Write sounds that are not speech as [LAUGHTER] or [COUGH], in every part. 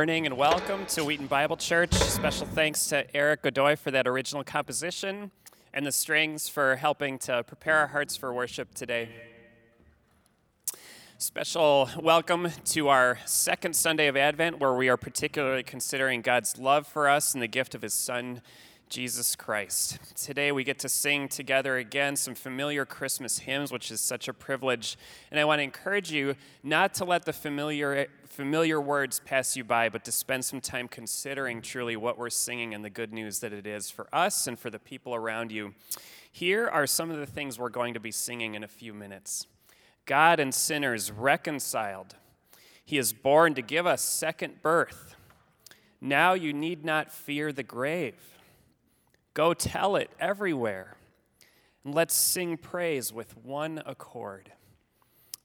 Morning and welcome to Wheaton Bible Church. Special thanks to Eric Godoy for that original composition and the strings for helping to prepare our hearts for worship today. Special welcome to our second Sunday of Advent, where we are particularly considering God's love for us and the gift of His Son, Jesus Christ. Today we get to sing together again some familiar Christmas hymns, which is such a privilege. And I want to encourage you not to let the familiar, familiar words pass you by, but to spend some time considering truly what we're singing and the good news that it is for us and for the people around you. Here are some of the things we're going to be singing in a few minutes God and sinners reconciled. He is born to give us second birth. Now you need not fear the grave. Go tell it everywhere. And let's sing praise with one accord.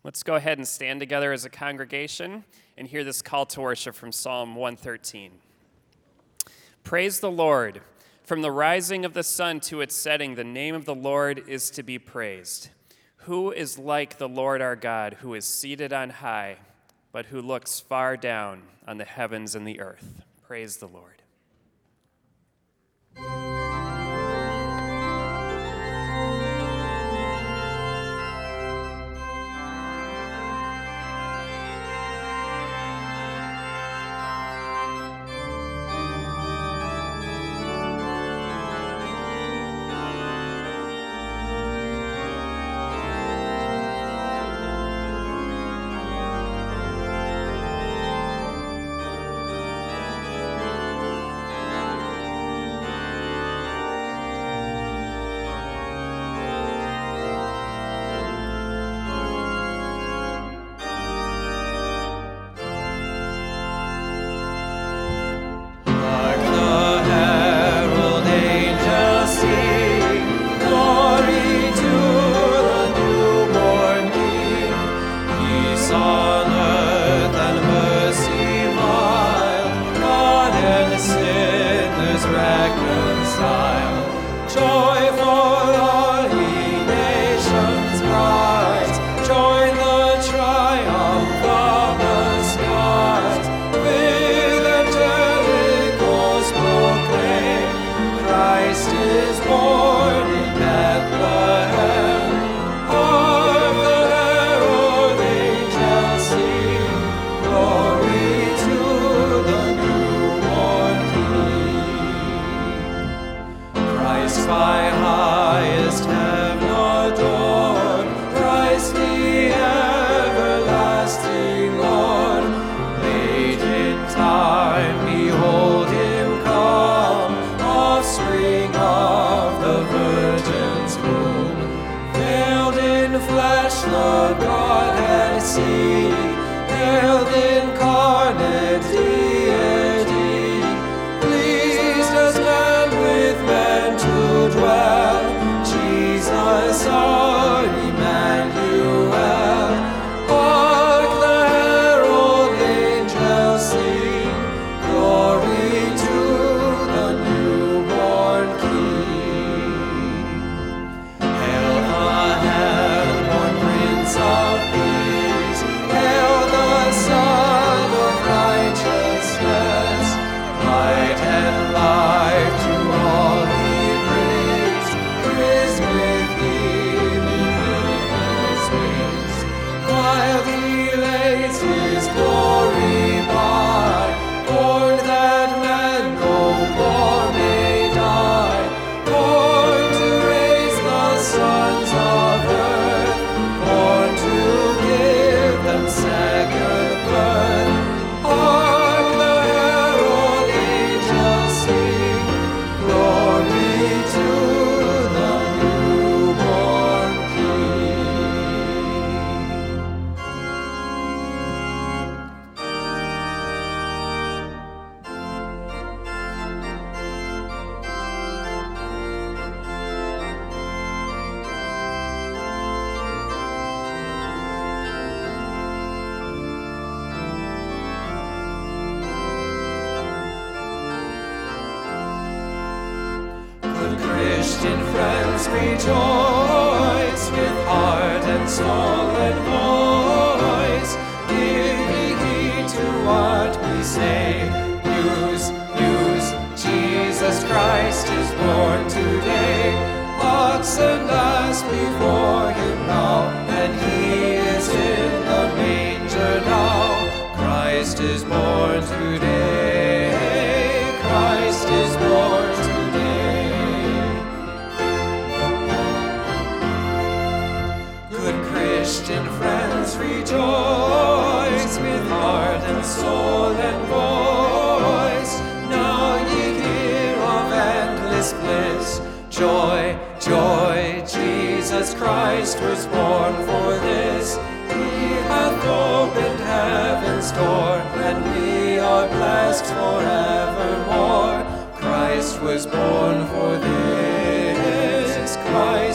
Let's go ahead and stand together as a congregation and hear this call to worship from Psalm 113. Praise the Lord. From the rising of the sun to its setting, the name of the Lord is to be praised. Who is like the Lord our God, who is seated on high, but who looks far down on the heavens and the earth? Praise the Lord.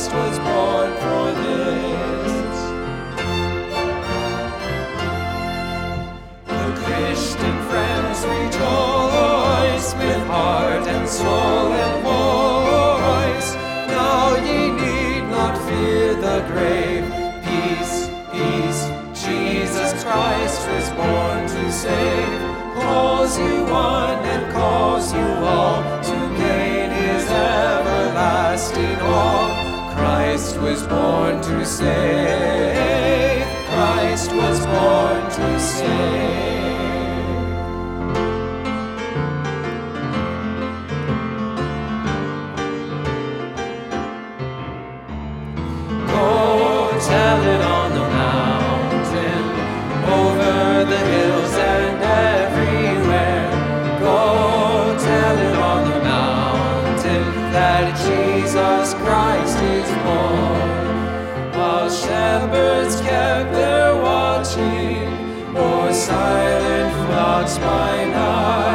Christ was born for this. The Christian friends rejoice with heart and soul and voice. Now ye need not fear the grave. Peace, peace, Jesus Christ was born to save. Calls you one and calls you all to gain his everlasting all. Was born to save. Christ was born to save. Kept their watching, or silent flocks by night,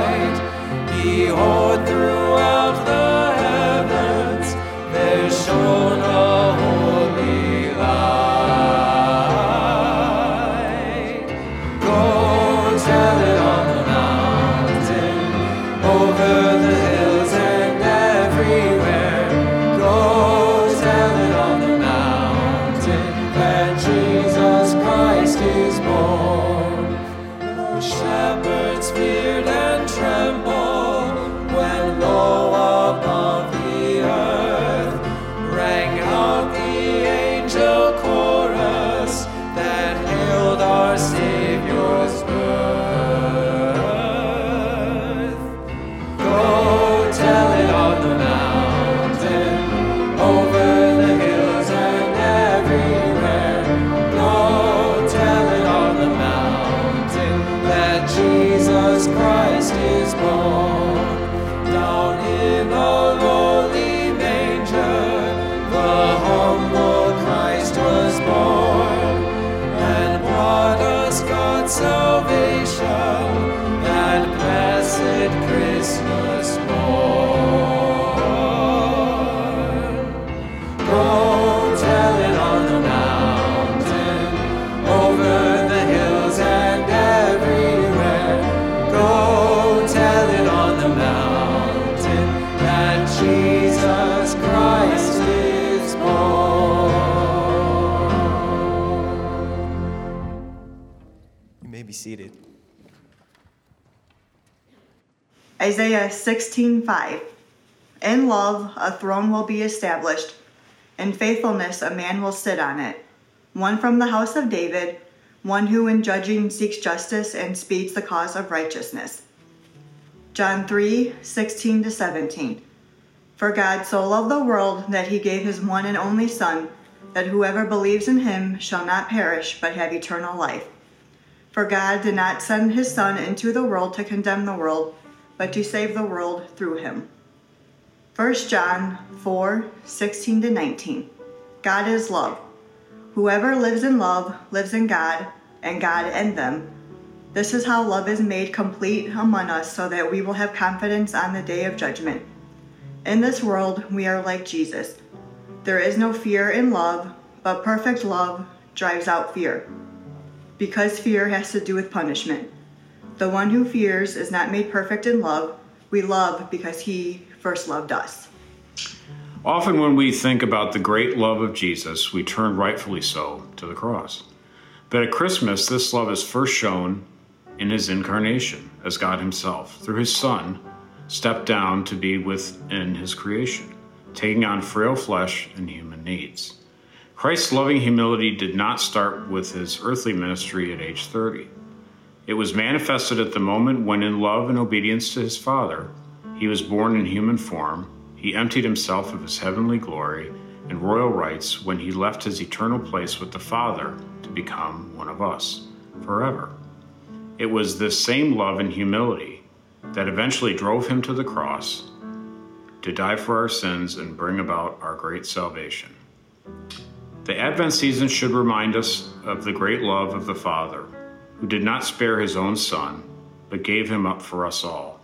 16:5 In love a throne will be established, in faithfulness a man will sit on it, one from the house of David, one who in judging seeks justice and speeds the cause of righteousness. John 3:16 to 17 For God so loved the world that he gave his one and only son that whoever believes in him shall not perish but have eternal life. For God did not send his son into the world to condemn the world, but to save the world through him. 1 John 4 16 to 19. God is love. Whoever lives in love lives in God, and God in them. This is how love is made complete among us so that we will have confidence on the day of judgment. In this world, we are like Jesus. There is no fear in love, but perfect love drives out fear. Because fear has to do with punishment. The one who fears is not made perfect in love. We love because he first loved us. Often, when we think about the great love of Jesus, we turn rightfully so to the cross. But at Christmas, this love is first shown in his incarnation as God himself, through his Son, stepped down to be within his creation, taking on frail flesh and human needs. Christ's loving humility did not start with his earthly ministry at age 30. It was manifested at the moment when, in love and obedience to his Father, he was born in human form, he emptied himself of his heavenly glory and royal rights when he left his eternal place with the Father to become one of us forever. It was this same love and humility that eventually drove him to the cross to die for our sins and bring about our great salvation. The Advent season should remind us of the great love of the Father, who did not spare his own Son, but gave him up for us all,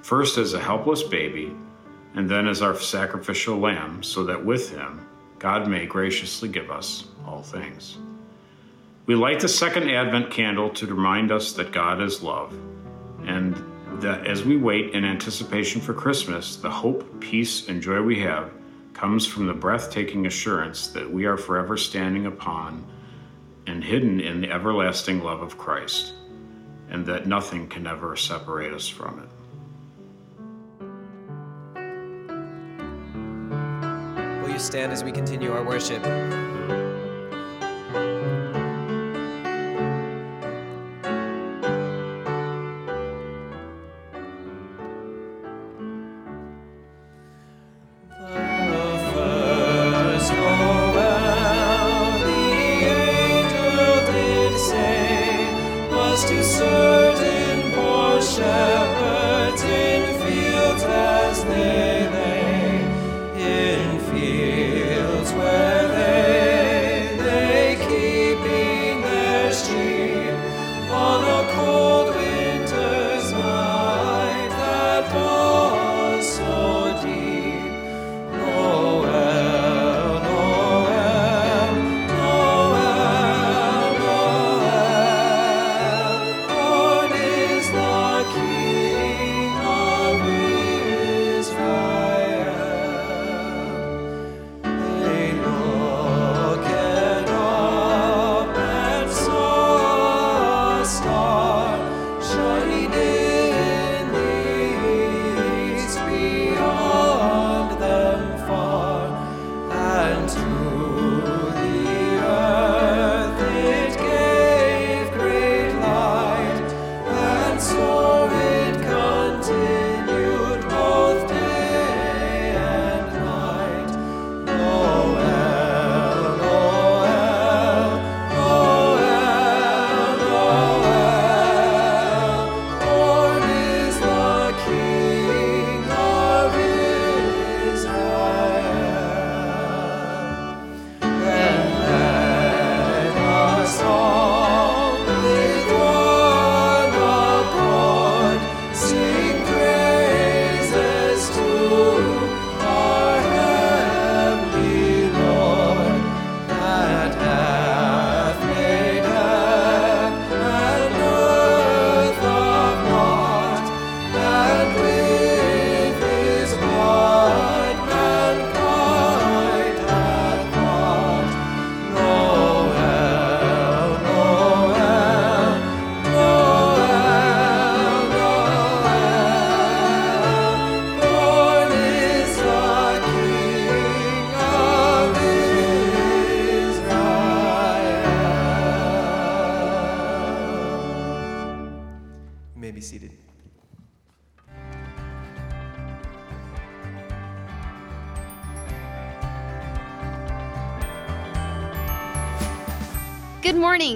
first as a helpless baby, and then as our sacrificial lamb, so that with him God may graciously give us all things. We light the second Advent candle to remind us that God is love, and that as we wait in anticipation for Christmas, the hope, peace, and joy we have comes from the breathtaking assurance that we are forever standing upon and hidden in the everlasting love of Christ, and that nothing can ever separate us from it. Will you stand as we continue our worship?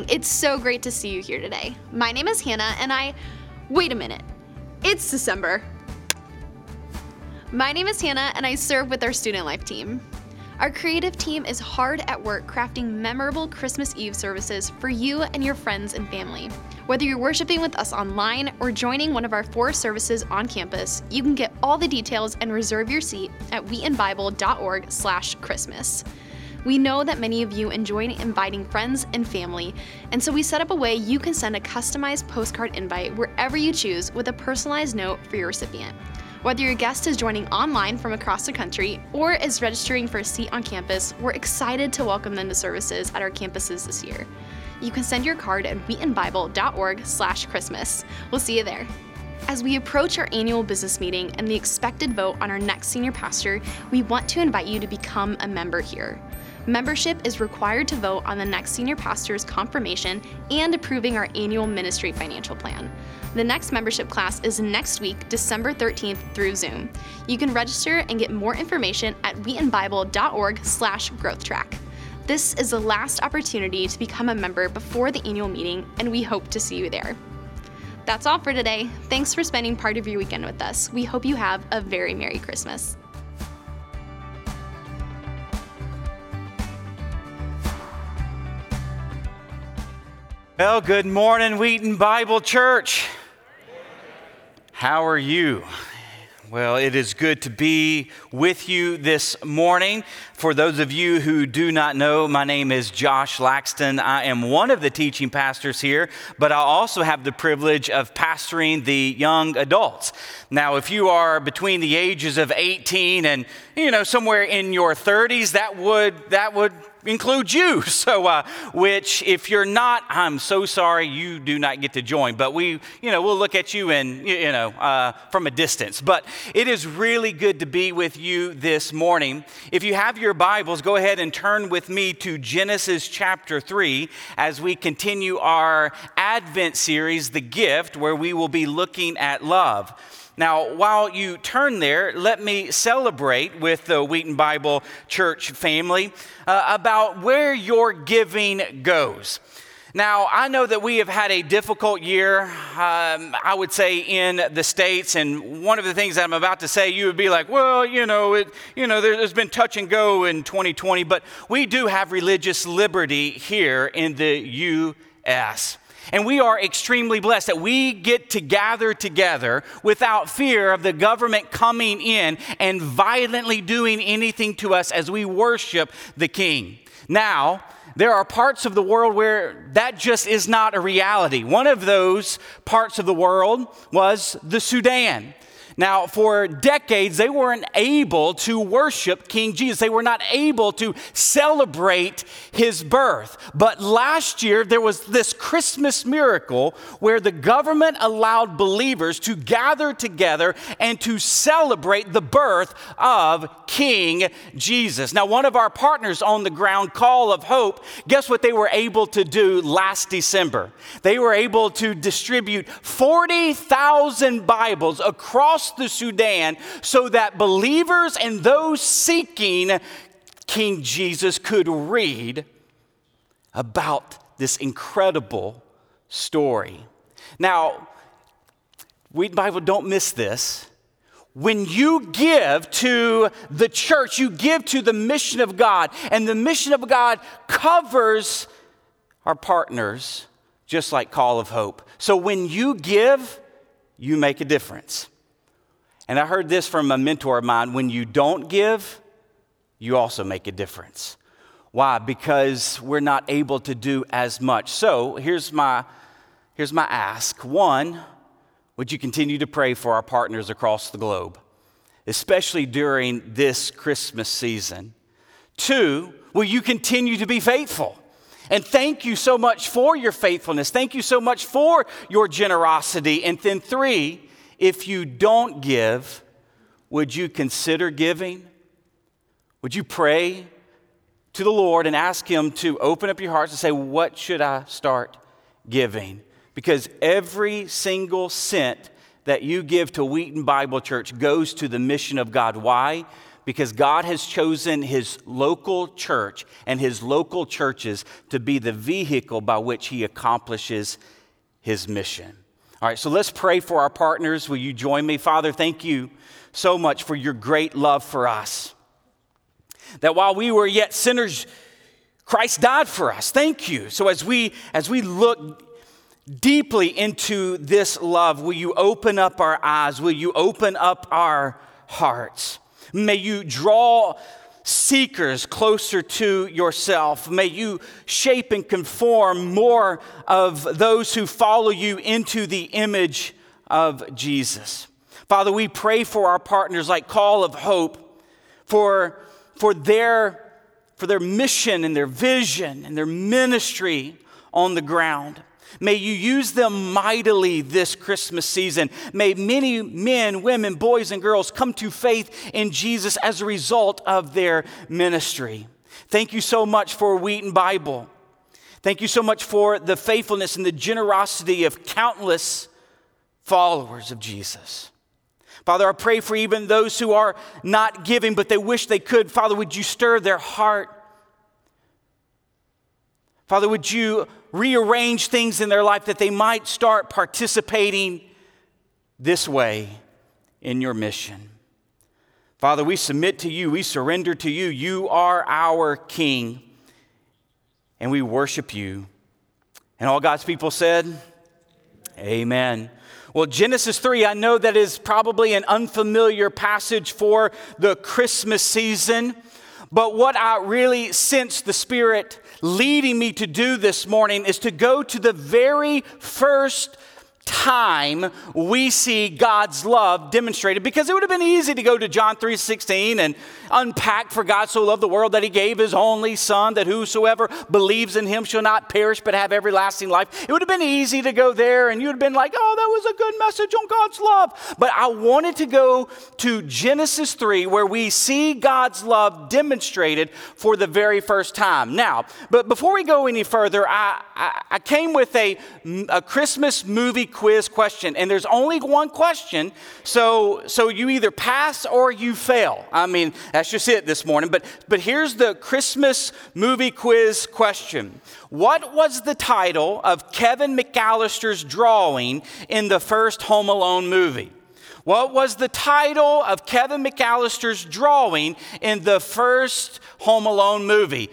It's so great to see you here today. My name is Hannah, and I. Wait a minute. It's December. My name is Hannah, and I serve with our student life team. Our creative team is hard at work crafting memorable Christmas Eve services for you and your friends and family. Whether you're worshiping with us online or joining one of our four services on campus, you can get all the details and reserve your seat at wheatonbible.org/christmas. We know that many of you enjoy inviting friends and family, and so we set up a way you can send a customized postcard invite wherever you choose with a personalized note for your recipient. Whether your guest is joining online from across the country or is registering for a seat on campus, we're excited to welcome them to services at our campuses this year. You can send your card at wheatonbible.org/christmas. We'll see you there. As we approach our annual business meeting and the expected vote on our next senior pastor, we want to invite you to become a member here. Membership is required to vote on the next senior pastor's confirmation and approving our annual ministry financial plan. The next membership class is next week, December 13th through Zoom. You can register and get more information at wheatonbible.org/growthtrack. This is the last opportunity to become a member before the annual meeting, and we hope to see you there. That's all for today. Thanks for spending part of your weekend with us. We hope you have a very Merry Christmas. Well, good morning, Wheaton Bible Church. How are you? Well, it is good to be with you this morning. For those of you who do not know, my name is Josh Laxton. I am one of the teaching pastors here, but I also have the privilege of pastoring the young adults. Now, if you are between the ages of 18 and, you know, somewhere in your 30s, that would that would include you. [LAUGHS] So, uh, which if you're not, I'm so sorry you do not get to join. But we, you know, we'll look at you and you know uh, from a distance. But it is really good to be with you this morning. If you have your Bibles, go ahead and turn with me to Genesis chapter three as we continue our Advent series, The Gift, where we will be looking at love. Now, while you turn there, let me celebrate with the Wheaton Bible Church family uh, about where your giving goes. Now, I know that we have had a difficult year, um, I would say, in the States. And one of the things that I'm about to say, you would be like, well, you know, it, you know there's been touch and go in 2020, but we do have religious liberty here in the U.S. And we are extremely blessed that we get to gather together without fear of the government coming in and violently doing anything to us as we worship the King. Now, there are parts of the world where that just is not a reality. One of those parts of the world was the Sudan. Now, for decades, they weren't able to worship King Jesus. They were not able to celebrate his birth. But last year, there was this Christmas miracle where the government allowed believers to gather together and to celebrate the birth of King Jesus. Now, one of our partners on the ground, Call of Hope, guess what they were able to do last December? They were able to distribute 40,000 Bibles across the Sudan so that believers and those seeking King Jesus could read about this incredible story. Now, Wheaton Bible don't miss this. When you give to the church, you give to the mission of God, and the mission of God covers our partners, just like Call of Hope. So when you give, you make a difference. And I heard this from a mentor of mine when you don't give, you also make a difference. Why? Because we're not able to do as much. So here's my, here's my ask. One, would you continue to pray for our partners across the globe, especially during this Christmas season? Two, will you continue to be faithful? And thank you so much for your faithfulness. Thank you so much for your generosity. And then three, if you don't give, would you consider giving? Would you pray to the Lord and ask Him to open up your hearts and say, What should I start giving? Because every single cent that you give to Wheaton Bible Church goes to the mission of God. Why? Because God has chosen His local church and His local churches to be the vehicle by which He accomplishes His mission. All right, so let's pray for our partners. Will you join me? Father, thank you so much for your great love for us. That while we were yet sinners, Christ died for us. Thank you. So as we as we look deeply into this love, will you open up our eyes? Will you open up our hearts? May you draw seekers closer to yourself. May you shape and conform more of those who follow you into the image of Jesus. Father, we pray for our partners like Call of Hope, for, for, their, for their mission and their vision and their ministry on the ground. May you use them mightily this Christmas season. May many men, women, boys, and girls come to faith in Jesus as a result of their ministry. Thank you so much for Wheaton Bible. Thank you so much for the faithfulness and the generosity of countless followers of Jesus. Father, I pray for even those who are not giving, but they wish they could. Father, would you stir their heart? Father, would you rearrange things in their life that they might start participating this way in your mission? Father, we submit to you, we surrender to you. You are our King, and we worship you. And all God's people said, Amen. Well, Genesis 3, I know that is probably an unfamiliar passage for the Christmas season, but what I really sense the Spirit leading me to do this morning is to go to the very first time we see God's love demonstrated. Because it would have been easy to go to John 3:16 and unpack for God so loved the world that he gave his only son that whosoever believes in him shall not perish but have everlasting life. It would have been easy to go there and you'd have been like, "Oh, that was a good message on God's love." But I wanted to go to Genesis 3 where we see God's love demonstrated for the very first time. Now, but before we go any further, I, I, I came with a, a Christmas movie quiz question, and there's only one question, so so you either pass or you fail. I mean, that's just it this morning. But but here's the Christmas movie quiz question: What was the title of Kevin McAllister's drawing in the first Home Alone movie? What was the title of Kevin McAllister's drawing in the first Home Alone movie?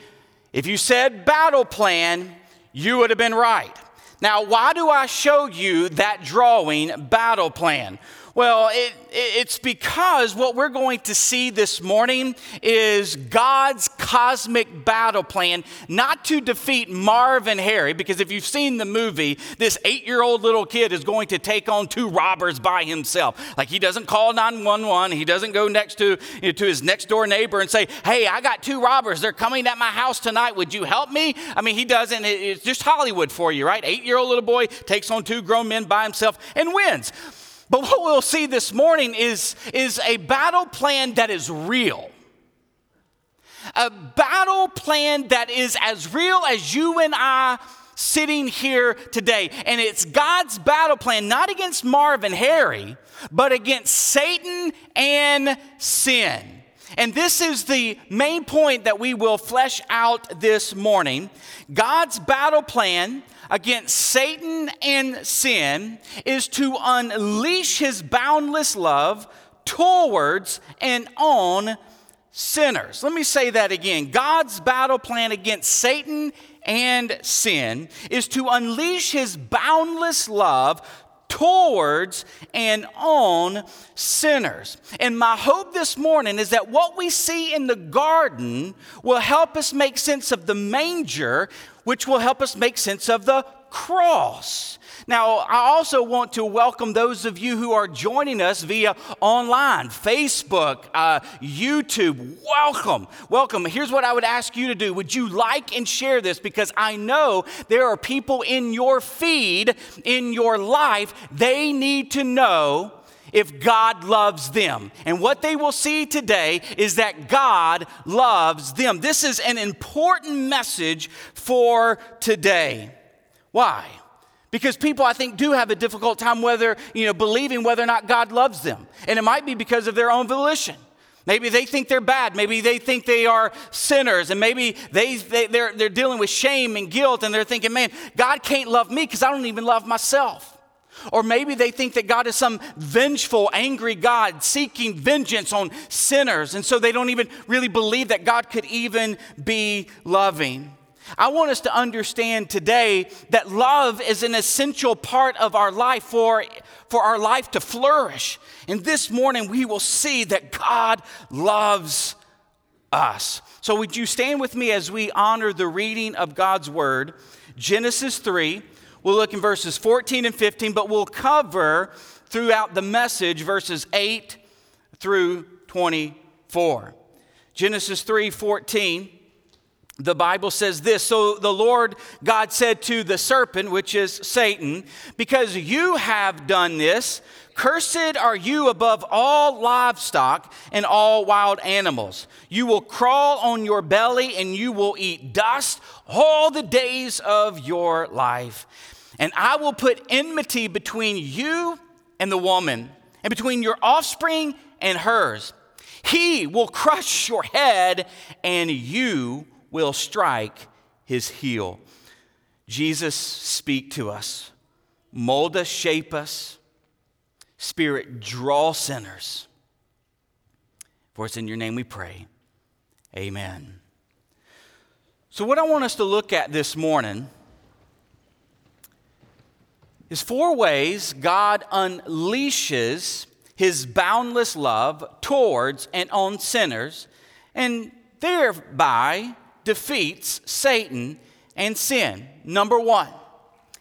If you said battle plan, you would have been right. Now, why do I show you that drawing battle plan? Well, it, it's because what we're going to see this morning is God's cosmic battle plan, not to defeat Marv and Harry, because if you've seen the movie, this eight year old little kid is going to take on two robbers by himself. Like he doesn't call 911, he doesn't go next to, you know, to his next door neighbor and say, Hey, I got two robbers. They're coming at my house tonight. Would you help me? I mean, he doesn't. It's just Hollywood for you, right? Eight year old little boy takes on two grown men by himself and wins. But what we'll see this morning is, is a battle plan that is real. A battle plan that is as real as you and I sitting here today. And it's God's battle plan, not against Marv and Harry, but against Satan and sin. And this is the main point that we will flesh out this morning. God's battle plan against Satan and sin is to unleash his boundless love towards and on sinners. Let me say that again. God's battle plan against Satan and sin is to unleash his boundless love towards and on sinners. And my hope this morning is that what we see in the garden will help us make sense of the manger which will help us make sense of the cross. Now, I also want to welcome those of you who are joining us via online, Facebook, uh, YouTube. Welcome, welcome. Here's what I would ask you to do Would you like and share this? Because I know there are people in your feed, in your life, they need to know if God loves them. And what they will see today is that God loves them. This is an important message for today. Why? Because people, I think, do have a difficult time whether, you know, believing whether or not God loves them. And it might be because of their own volition. Maybe they think they're bad. Maybe they think they are sinners. And maybe they, they, they're, they're dealing with shame and guilt and they're thinking, man, God can't love me because I don't even love myself. Or maybe they think that God is some vengeful, angry God seeking vengeance on sinners. And so they don't even really believe that God could even be loving. I want us to understand today that love is an essential part of our life for, for our life to flourish. And this morning we will see that God loves us. So, would you stand with me as we honor the reading of God's word? Genesis 3 We'll look in verses 14 and 15, but we'll cover throughout the message verses 8 through 24. Genesis 3 14. the Bible says this So the Lord God said to the serpent, which is Satan, Because you have done this, cursed are you above all livestock and all wild animals. You will crawl on your belly and you will eat dust all the days of your life. And I will put enmity between you and the woman, and between your offspring and hers. He will crush your head, and you will strike his heel. Jesus, speak to us, mold us, shape us. Spirit, draw sinners. For it's in your name we pray. Amen. So, what I want us to look at this morning is four ways God unleashes his boundless love towards and on sinners, and thereby defeats Satan and sin. Number one,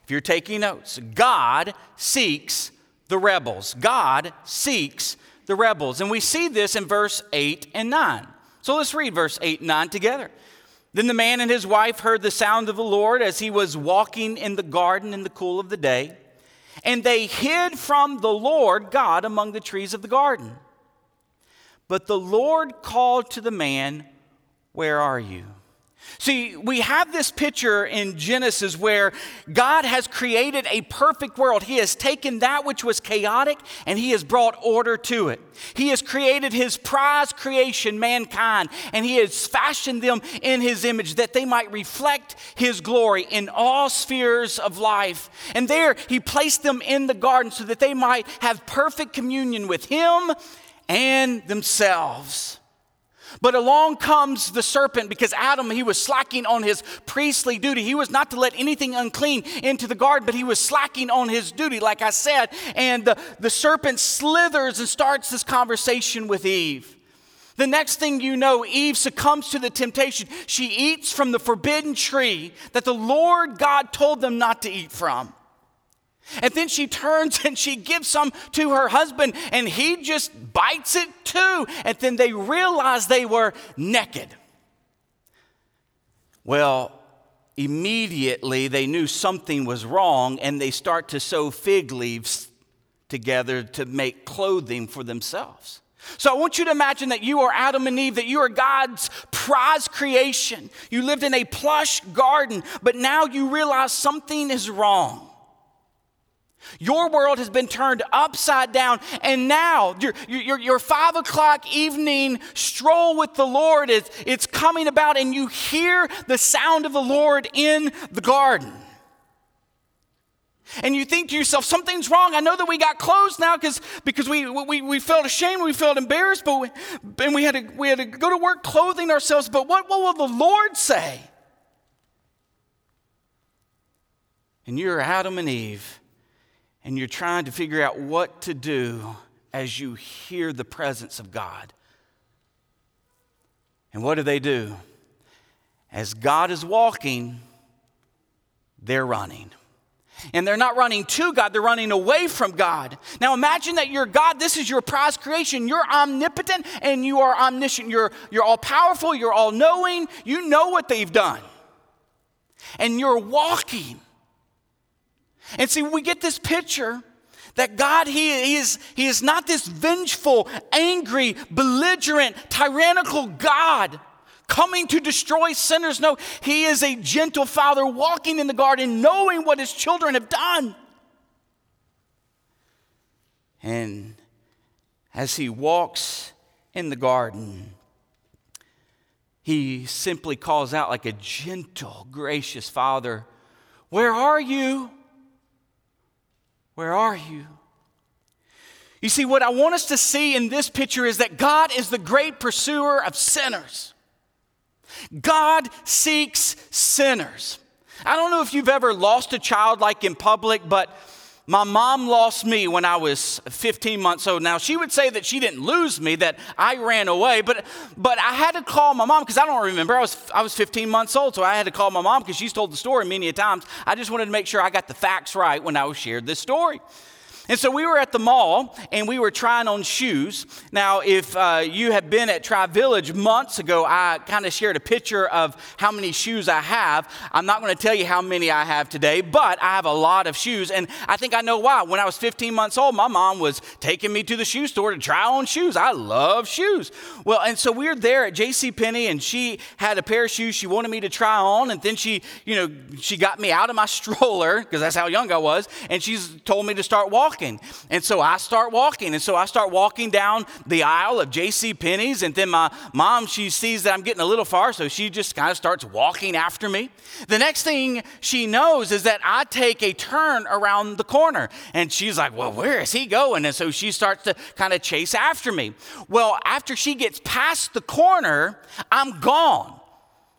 if you're taking notes, God seeks the rebels. God seeks the rebels. And we see this in verse 8 and 9. So let's read verse 8 and 9 together. Then the man and his wife heard the sound of the Lord as he was walking in the garden in the cool of the day, and they hid from the Lord God among the trees of the garden. But the Lord called to the man, Where are you? See, we have this picture in Genesis where God has created a perfect world. He has taken that which was chaotic and He has brought order to it. He has created His prize creation, mankind, and He has fashioned them in His image that they might reflect His glory in all spheres of life. And there He placed them in the garden so that they might have perfect communion with Him and themselves. But along comes the serpent because Adam, he was slacking on his priestly duty. He was not to let anything unclean into the garden, but he was slacking on his duty, like I said. And the, the serpent slithers and starts this conversation with Eve. The next thing you know, Eve succumbs to the temptation. She eats from the forbidden tree that the Lord God told them not to eat from. And then she turns [LAUGHS] and she gives some to her husband, and he just bites it too. And then they realize they were naked. Well, immediately they knew something was wrong, and they start to sew fig leaves together to make clothing for themselves. So I want you to imagine that you are Adam and Eve, that you are God's prize creation. You lived in a plush garden, but now you realize something is wrong. Your world has been turned upside down, and now your, your, your five o'clock evening stroll with the Lord is it's coming about, and you hear the sound of the Lord in the garden. And you think to yourself, something's wrong. I know that we got closed now because because we, we, we felt ashamed, we felt embarrassed, but we, and we had, to, we had to go to work clothing ourselves. But what, what will the Lord say? And you're Adam and Eve and you're trying to figure out what to do as you hear the presence of God. And what do they do? As God is walking, they're running. And they're not running to God, they're running away from God. Now imagine that you're God, this is your prize creation. You're omnipotent and you are omniscient. You're, you're all powerful, you're all knowing, you know what they've done. And you're walking and see, we get this picture that God, he, he, is, he is not this vengeful, angry, belligerent, tyrannical God coming to destroy sinners. No, he is a gentle father walking in the garden, knowing what his children have done. And as he walks in the garden, he simply calls out like a gentle, gracious father, Where are you? Where are you? You see, what I want us to see in this picture is that God is the great pursuer of sinners. God seeks sinners. I don't know if you've ever lost a child like in public, but my mom lost me when I was 15 months old. Now, she would say that she didn't lose me, that I ran away, but, but I had to call my mom because I don't remember. I was, I was 15 months old, so I had to call my mom because she's told the story many a times. I just wanted to make sure I got the facts right when I shared this story. And so we were at the mall and we were trying on shoes. Now, if uh, you have been at Tri Village months ago, I kind of shared a picture of how many shoes I have. I'm not going to tell you how many I have today, but I have a lot of shoes. And I think I know why. When I was 15 months old, my mom was taking me to the shoe store to try on shoes. I love shoes. Well, and so we're there at J.C. Penney, and she had a pair of shoes she wanted me to try on. And then she, you know, she got me out of my [LAUGHS] stroller because that's how young I was. And she's told me to start walking walking. And so I start walking. And so I start walking down the aisle of J.C. Penney's. And then my mom, she sees that I'm getting a little far, so she just kind of starts walking after me. The next thing she knows is that I take a turn around the corner. And she's like, Well, where is he going? And so she starts to kind of chase after me. Well, after she gets past the corner, I'm gone.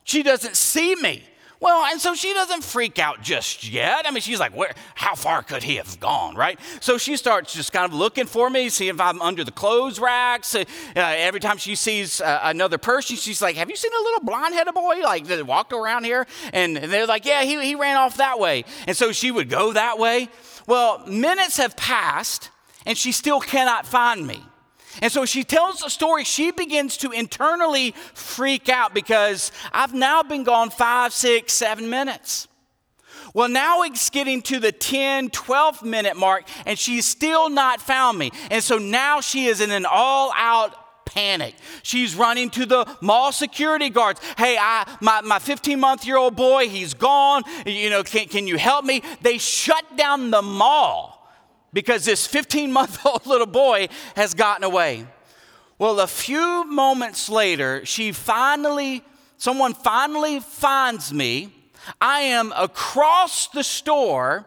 She doesn't see me. Well, and so she doesn't freak out just yet. I mean, she's like, Where, how far could he have gone, right? So she starts just kind of looking for me, see if I'm under the clothes racks. Uh, every time she sees uh, another person, she's like, Have you seen a little blonde headed boy like that walked around here? And they're like, Yeah, he, he ran off that way. And so she would go that way. Well, minutes have passed, and she still cannot find me. And so she tells the story. She begins to internally freak out because I've now been gone five, six, seven minutes. Well, now it's getting to the 10, 12 minute mark, and she's still not found me. And so now she is in an all out panic. She's running to the mall security guards. Hey, I, my, my 15 month year old boy, he's gone. You know, can, can you help me? They shut down the mall because this 15 month old [LAUGHS] little boy has gotten away. Well, a few moments later, she finally, someone finally finds me. I am across the store.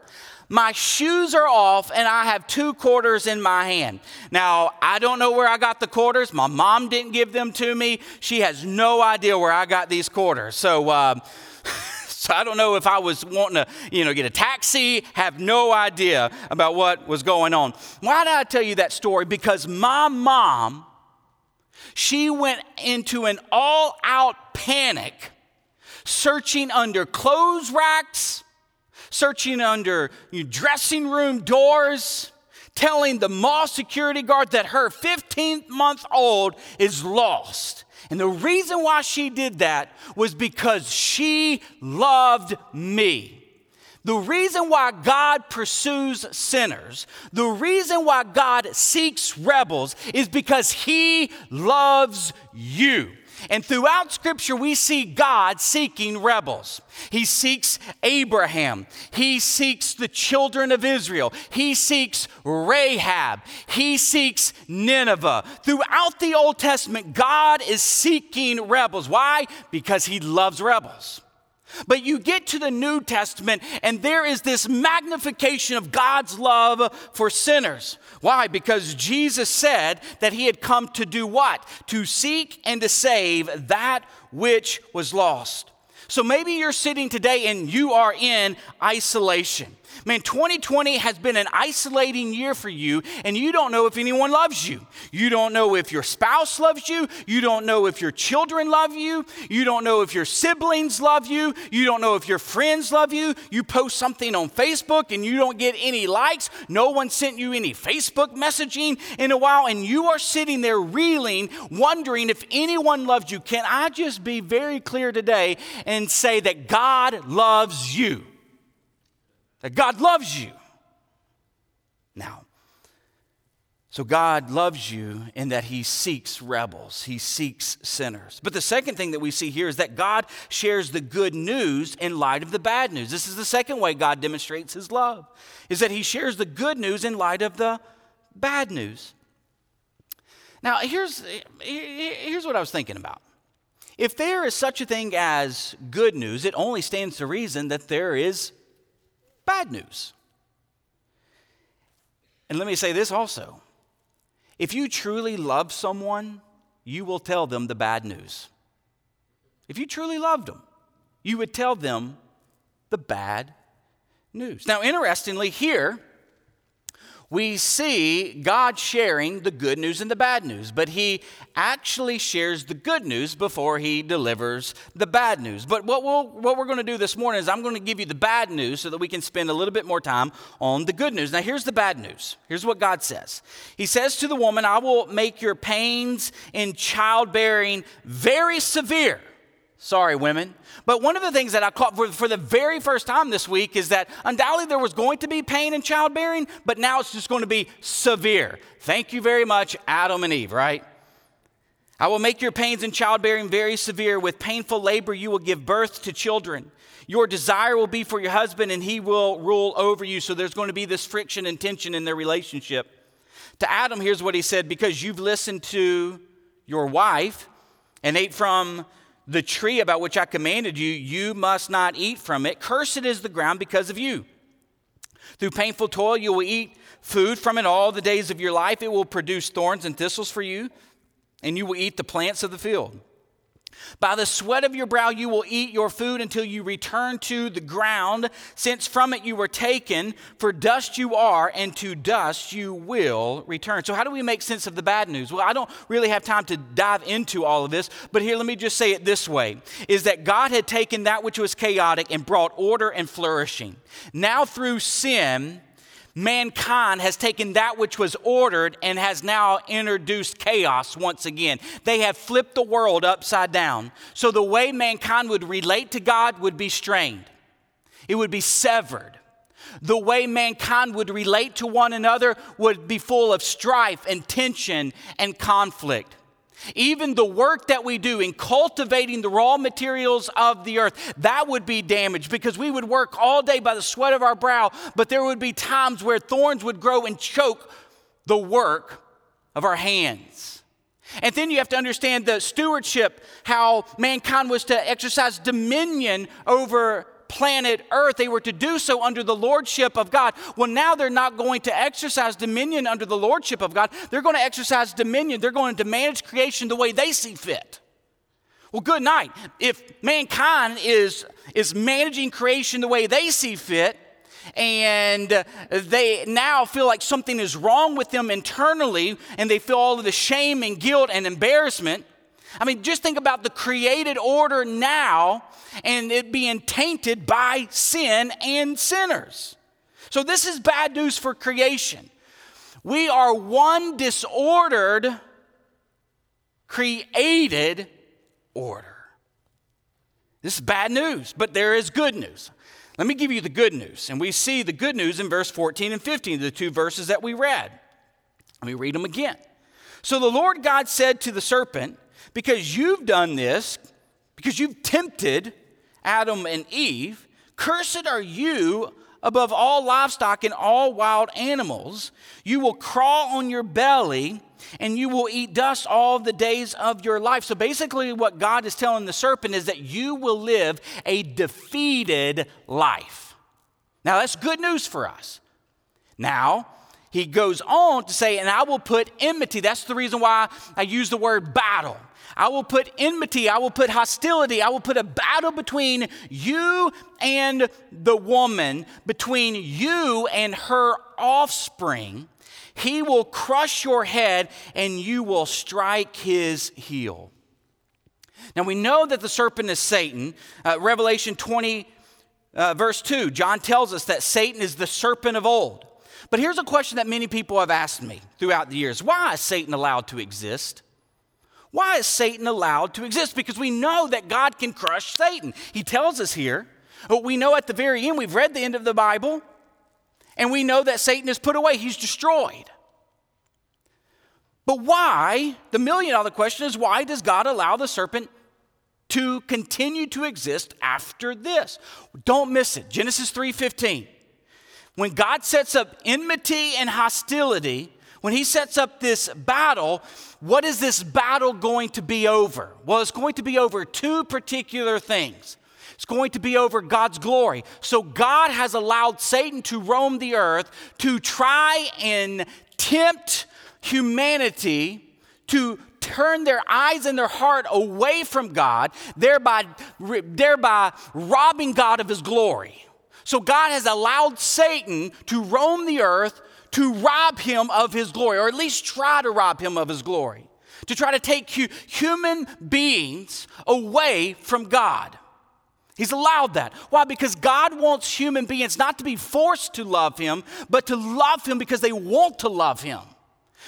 My shoes are off, and I have two quarters in my hand. Now, I don't know where I got the quarters. My mom didn't give them to me. She has no idea where I got these quarters. So, uh, [LAUGHS] [LAUGHS] So I don't know if I was wanting to, you know, get a taxi, have no idea about what was going on. Why did I tell you that story? Because my mom, she went into an all out panic, searching under clothes racks, searching under dressing room doors, telling the mall security guard that her 15 month old is lost. And the reason why she did that was because she loved me. The reason why God pursues sinners, the reason why God seeks rebels is because He loves you. And throughout Scripture, we see God seeking rebels. He seeks Abraham. He seeks the children of Israel. He seeks Rahab. He seeks Nineveh. Throughout the Old Testament, God is seeking rebels. Why? Because He loves rebels. But you get to the New Testament, and there is this magnification of God's love for sinners. Why? Because Jesus said that he had come to do what? To seek and to save that which was lost. So maybe you're sitting today and you are in isolation. Man, 2020 has been an isolating year for you, and you don't know if anyone loves you. You don't know if your spouse loves you. You don't know if your children love you. You don't know if your siblings love you. You don't know if your friends love you. You post something on Facebook and you don't get any likes. No one sent you any Facebook messaging in a while, and you are sitting there reeling, wondering if anyone loves you. Can I just be very clear today and say that God loves you? that God loves you. Now, so God loves you in that he seeks rebels, he seeks sinners. But the second thing that we see here is that God shares the good news in light of the bad news. This is the second way God demonstrates his love, is that he shares the good news in light of the bad news. Now, here's, here's what I was thinking about. If there is such a thing as good news, it only stands to reason that there is bad news. And let me say this also if you truly love someone, you will tell them the bad news. If you truly loved them, you would tell them the bad news. Now, interestingly, here, we see God sharing the good news and the bad news, but he actually shares the good news before he delivers the bad news. But what, we'll, what we're going to do this morning is I'm going to give you the bad news so that we can spend a little bit more time on the good news. Now, here's the bad news. Here's what God says He says to the woman, I will make your pains in childbearing very severe. Sorry, women. But one of the things that I caught for, for, the very first time this week is that undoubtedly there was going to be pain in childbearing, but now it's just going to be severe. Thank you very much, Adam and Eve, right? I will make your pains in childbearing very severe. With painful labor, you will give birth to children. Your desire will be for your husband, and he will rule over you. So there's going to be this friction and tension in their relationship. To Adam, here's what he said because you've listened to your wife and ate from the tree about which I commanded you, you must not eat from it. Cursed is the ground because of you. Through painful toil, you will eat food from it all the days of your life. It will produce thorns and thistles for you, and you will eat the plants of the field. By the sweat of your brow you will eat your food until you return to the ground, since from it you were taken, for dust you are, and to dust you will return. So, how do we make sense of the bad news? Well, I don't really have time to dive into all of this, but here let me just say it this way is that God had taken that which was chaotic and brought order and flourishing. Now, through sin, mankind has taken that which was ordered and has now introduced chaos once again. They have flipped the world upside down. So the way mankind would relate to God would be strained, it would be severed. The way mankind would relate to one another would be full of strife and tension and conflict. Even the work that we do in cultivating the raw materials of the earth, that would be damaged because we would work all day by the sweat of our brow, but there would be times where thorns would grow and choke the work of our hands. And then you have to understand the stewardship, how mankind was to exercise dominion over planet Earth. They were to do so under the lordship of God. Well, now they're not going to exercise dominion under the lordship of God. They're going to exercise dominion. They're going to manage creation the way they see fit. Well, good night. If mankind is, is managing creation the way they see fit, and uh, they now feel like something is wrong with them internally, and they feel all of the shame and guilt and embarrassment. I mean, just think about the created order now and it being tainted by sin and sinners. So, this is bad news for creation. We are one disordered, created order. This is bad news, but there is good news. Let me give you the good news. And we see the good news in verse 14 and 15, the two verses that we read. Let me read them again. So the Lord God said to the serpent, Because you've done this, because you've tempted Adam and Eve, cursed are you above all livestock and all wild animals. You will crawl on your belly and you will eat dust all the days of your life. So basically, what God is telling the serpent is that you will live a defeated life. Now, that's good news for us. Now, he goes on to say, and I will put enmity. That's the reason why I use the word battle. I will put enmity, I will put hostility, I will put a battle between you and the woman, between you and her offspring. He will crush your head and you will strike his heel. Now we know that the serpent is Satan. Uh, Revelation 20, uh, verse 2, John tells us that Satan is the serpent of old. But here's a question that many people have asked me throughout the years Why is Satan allowed to exist? Why is Satan allowed to exist? Because we know that God can crush Satan. He tells us here. We know at the very end, we've read the end of the Bible, and we know that Satan is put away, he's destroyed. But why, the million dollar question is why does God allow the serpent to continue to exist after this? Don't miss it. Genesis 3:15. When God sets up enmity and hostility, when he sets up this battle, what is this battle going to be over? Well, it's going to be over two particular things. It's going to be over God's glory. So, God has allowed Satan to roam the earth to try and tempt humanity to turn their eyes and their heart away from God, thereby, thereby robbing God of his glory. So, God has allowed Satan to roam the earth to rob him of his glory, or at least try to rob him of his glory, to try to take human beings away from God. He's allowed that. Why? Because God wants human beings not to be forced to love Him, but to love Him because they want to love Him.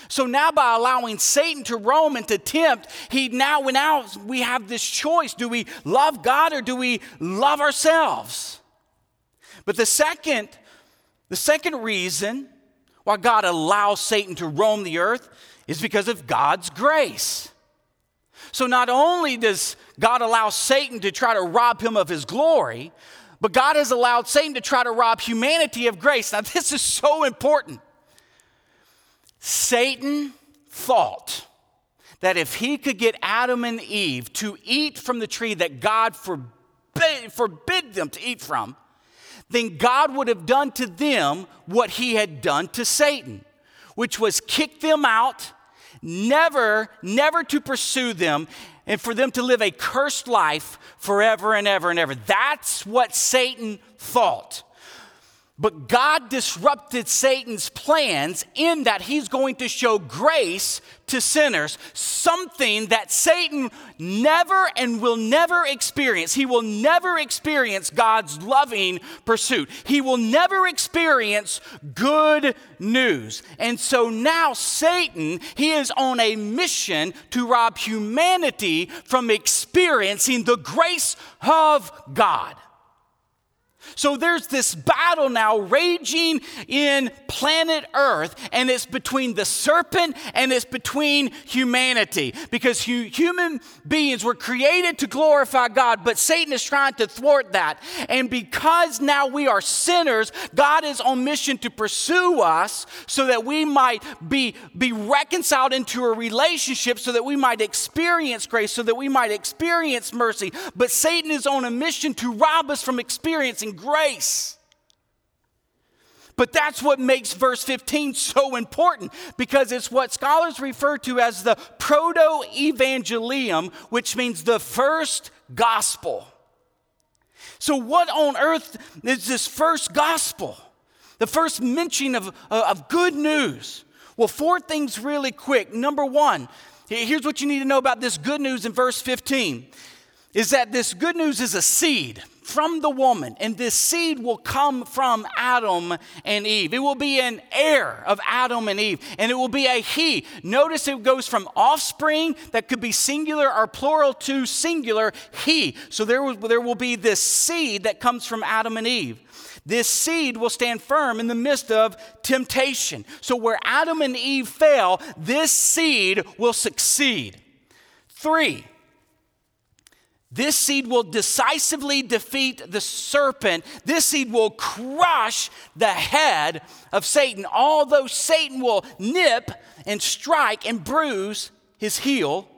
So now, by allowing Satan to roam and to tempt, he now, now we have this choice: do we love God or do we love ourselves? But the second, the second reason why God allows Satan to roam the earth is because of God's grace. So not only does God allow Satan to try to rob him of his glory, but God has allowed Satan to try to rob humanity of grace. Now, this is so important. Satan thought that if he could get Adam and Eve to eat from the tree that God forbid, forbid them to eat from, then God would have done to them what he had done to Satan, which was kick them out never, never to pursue them, and for them to live a cursed life forever and ever and ever. That's what Satan thought. But God disrupted Satan's plans in that he's going to show grace to sinners, something that Satan never and will never experience. He will never experience God's loving pursuit. He will never experience good news. And so now Satan, he is on a mission to rob humanity from experiencing the grace of God. So there's this battle now raging in planet Earth, and it's between the serpent and it's between humanity. Because hu- human beings were created to glorify God, but Satan is trying to thwart that. And because now we are sinners, God is on mission to pursue us so that we might be, be reconciled into a relationship, so that we might experience grace, so that we might experience mercy. But Satan is on a mission to rob us from experiencing grace. But that's what makes verse 15 so important because it's what scholars refer to as the proto evangelium, which means the first gospel. So, what on earth is this first gospel? The first mention of, uh, of good news? Well, four things really quick. Number one, here's what you need to know about this good news in verse 15 is that this good news is a seed from the woman, and this seed will come from Adam and Eve. It will be an heir of Adam and Eve, and it will be a he. Notice it goes from offspring that could be singular or plural to singular, he. So there will, there will be this seed that comes from Adam and Eve. This seed will stand firm in the midst of temptation. So where Adam and Eve fail, this seed will succeed. Three, this seed will decisively defeat the serpent. This seed will crush the head of Satan, although Satan will nip and strike and bruise his heel.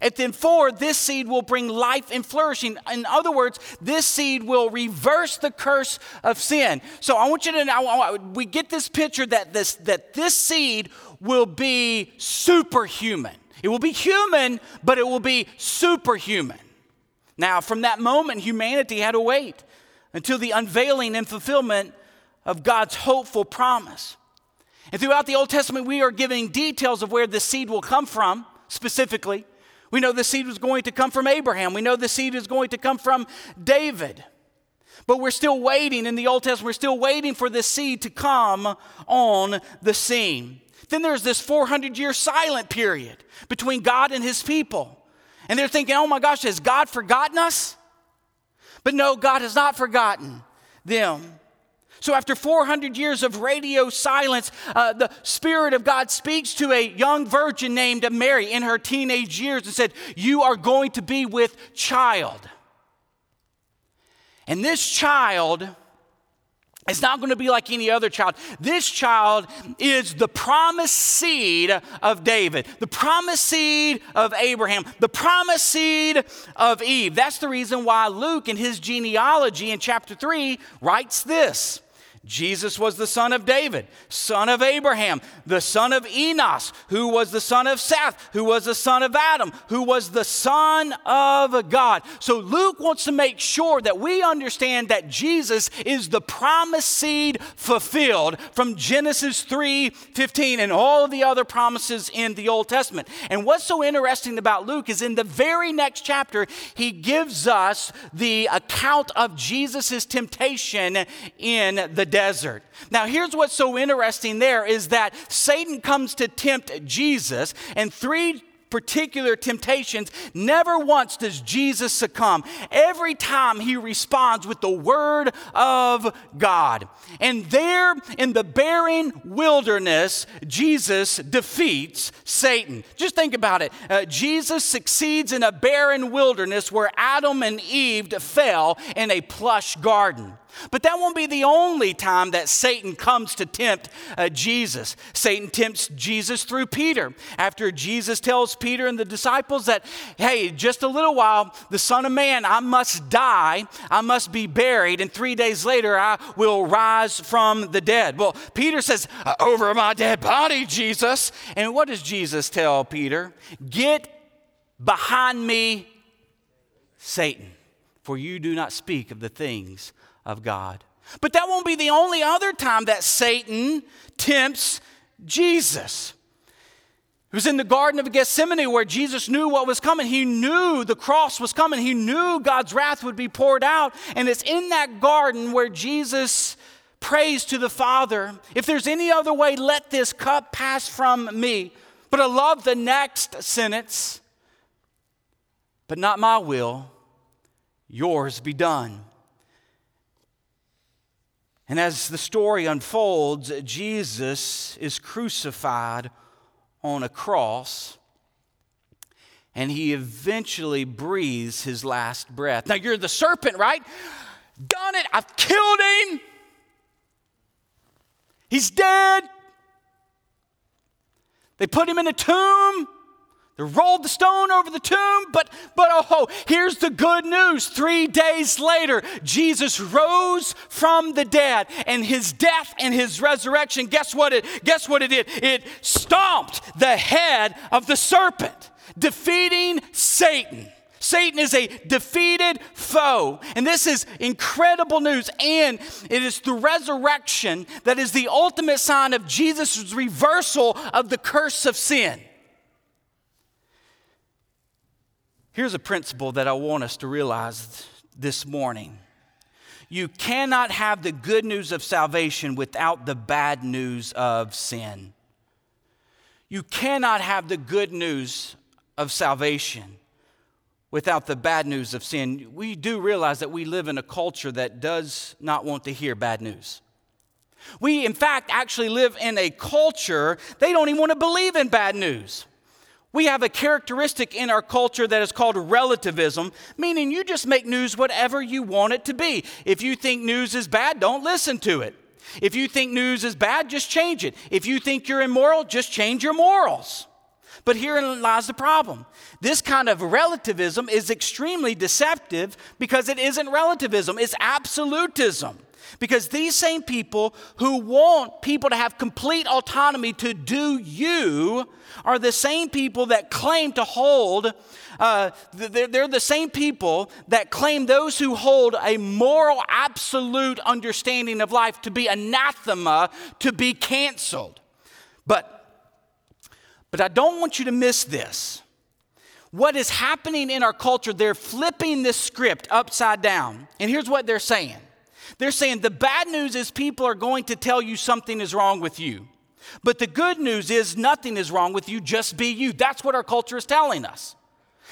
And then, four, this seed will bring life and flourishing. In other words, this seed will reverse the curse of sin. So I want you to know, we get this picture that this, that this seed will be superhuman. It will be human, but it will be superhuman. Now, from that moment, humanity had to wait until the unveiling and fulfillment of God's hopeful promise. And throughout the Old Testament, we are giving details of where the seed will come from specifically. We know the seed was going to come from Abraham. We know the seed is going to come from David. But we're still waiting in the Old Testament, we're still waiting for this seed to come on the scene. Then there's this 400 year silent period between God and his people. And they're thinking, oh my gosh, has God forgotten us? But no, God has not forgotten them. So, after 400 years of radio silence, uh, the Spirit of God speaks to a young virgin named Mary in her teenage years and said, You are going to be with child. And this child it's not going to be like any other child. This child is the promised seed of David, the promised seed of Abraham, the promised seed of Eve. That's the reason why Luke, in his genealogy in chapter 3, writes this Jesus was the son of David, son of Abraham, the son of Enos, who was the son of Seth, who was the son of Adam, who was the son of God. So Luke wants to make sure that we understand that Jesus is the promised seed fulfilled from Genesis 3 15 and all of the other promises in the Old Testament. And what's so interesting about Luke is in the very next chapter, he gives us the account of Jesus' temptation in the desert. Now, here's what's so interesting there is that Satan comes to tempt Jesus, and three particular temptations, never once does Jesus succumb. Every time he responds with the word of God. And there in the barren wilderness, Jesus defeats Satan. Just think about it. Uh, Jesus succeeds in a barren wilderness where Adam and Eve fell in a plush garden. But that won't be the only time that Satan comes to tempt uh, Jesus. Satan tempts Jesus through Peter. After Jesus tells Peter and the disciples that, hey, just a little while, the Son of Man, I must die, I must be buried, and three days later I will rise from the dead. Well, Peter says, uh, Over my dead body, Jesus. And what does Jesus tell Peter? Get behind me, Satan, for you do not speak of the things of God. But that won't be the only other time that Satan tempts Jesus. It was in the Garden of Gethsemane where Jesus knew what was coming. He knew the cross was coming. He knew God's wrath would be poured out. And it's in that garden where Jesus prays to the Father If there's any other way, let this cup pass from me. But I love the next sentence. But not my will, yours be done. And as the story unfolds, Jesus is crucified on a cross and he eventually breathes his last breath. Now, you're the serpent, right? Done it. I've killed him. He's dead. They put him in a tomb. They rolled the stone over the tomb, but, but oh, here's the good news. Three days later, Jesus rose from the dead, and his death and his resurrection, guess what it, guess what it did? It stomped the head of the serpent, defeating Satan. Satan is a defeated foe. And this is incredible news. And it is the resurrection that is the ultimate sign of Jesus' reversal of the curse of sin. Here's a principle that I want us to realize this morning. You cannot have the good news of salvation without the bad news of sin. You cannot have the good news of salvation without the bad news of sin. We do realize that we live in a culture that does not want to hear bad news. We, in fact, actually live in a culture, they don't even want to believe in bad news. We have a characteristic in our culture that is called relativism, meaning you just make news whatever you want it to be. If you think news is bad, don't listen to it. If you think news is bad, just change it. If you think you're immoral, just change your morals. But herein lies the problem. This kind of relativism is extremely deceptive because it isn't relativism, it's absolutism. Because these same people who want people to have complete autonomy to do you are the same people that claim to hold, uh, they're the same people that claim those who hold a moral, absolute understanding of life to be anathema, to be canceled. But, but I don't want you to miss this. What is happening in our culture, they're flipping this script upside down. And here's what they're saying they're saying the bad news is people are going to tell you something is wrong with you. But the good news is nothing is wrong with you, just be you. That's what our culture is telling us.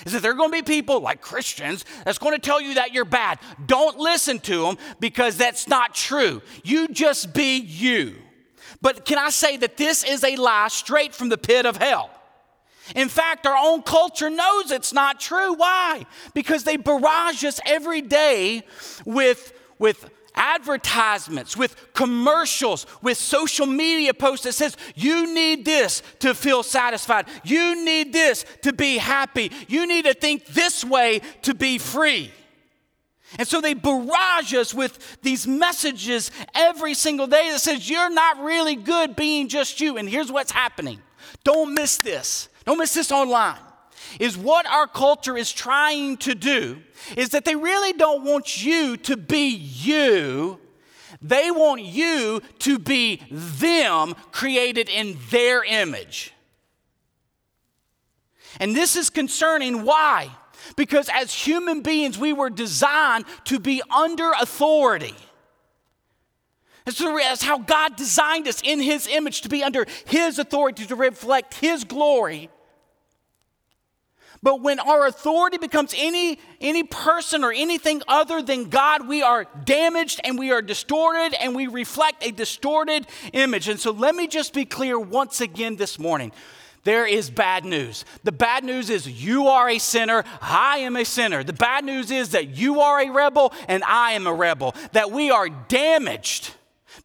Is that there are going to be people like Christians that's going to tell you that you're bad. Don't listen to them because that's not true. You just be you. But can I say that this is a lie straight from the pit of hell? In fact, our own culture knows it's not true. Why? Because they barrage us every day with, with advertisements, with commercials, with social media posts that says, you need this to feel satisfied. You need this to be happy. You need to think this way to be free. And so they barrage us with these messages every single day that says, You're not really good being just you. And here's what's happening. Don't miss this. Don't miss this online. Is what our culture is trying to do is that they really don't want you to be you. They want you to be them created in their image. And this is concerning. Why? Because as human beings, we were designed to be under authority. That's how God designed us in His image to be under His authority, to reflect His glory. But when our authority becomes any, any person or anything other than God, we are damaged and we are distorted and we reflect a distorted image. And so let me just be clear once again this morning there is bad news. The bad news is you are a sinner, I am a sinner. The bad news is that you are a rebel and I am a rebel, that we are damaged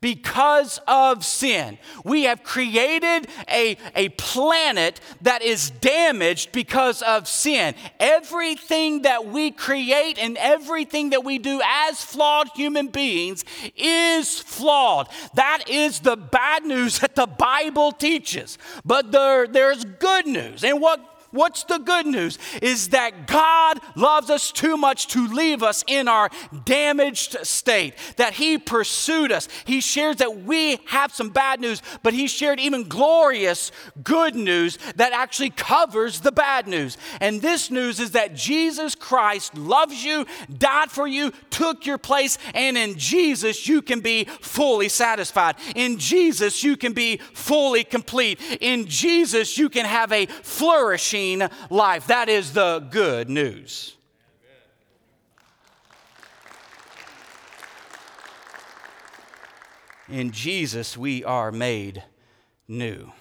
because of sin. We have created a, a planet that is damaged because of sin. Everything that we create and everything that we do as flawed human beings is flawed. That is the bad news [LAUGHS] that the Bible teaches. But there, there's good news. And what What's the good news? Is that God loves us too much to leave us in our damaged state, that He pursued us. He shares that we have some bad news, but He shared even glorious good news that actually covers the bad news. And this news is that Jesus Christ loves you, died for you, took your place, and in Jesus you can be fully satisfied. In Jesus you can be fully complete. In Jesus you can have a flourishing life. That is the good news. In Jesus, we are made new.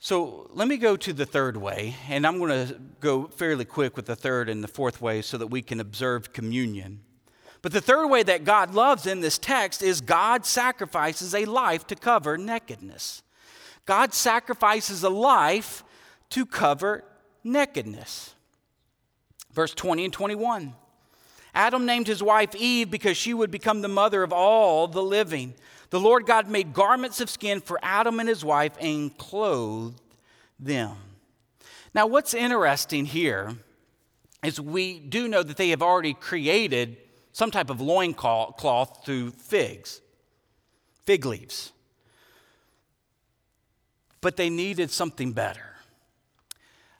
So let me go to the third way, and I'm going to go fairly quick with the third and the fourth way so that we can observe communion. But the third way that God loves in this text is God sacrifices a life to cover nakedness. God sacrifices a life to cover nakedness. Verse 20 and 21. Adam named his wife Eve because she would become the mother of all the living. The Lord God made garments of skin for Adam and his wife and clothed them. Now, what's interesting here is we do know that they have already created some type of loincloth through figs, fig leaves. But they needed something better.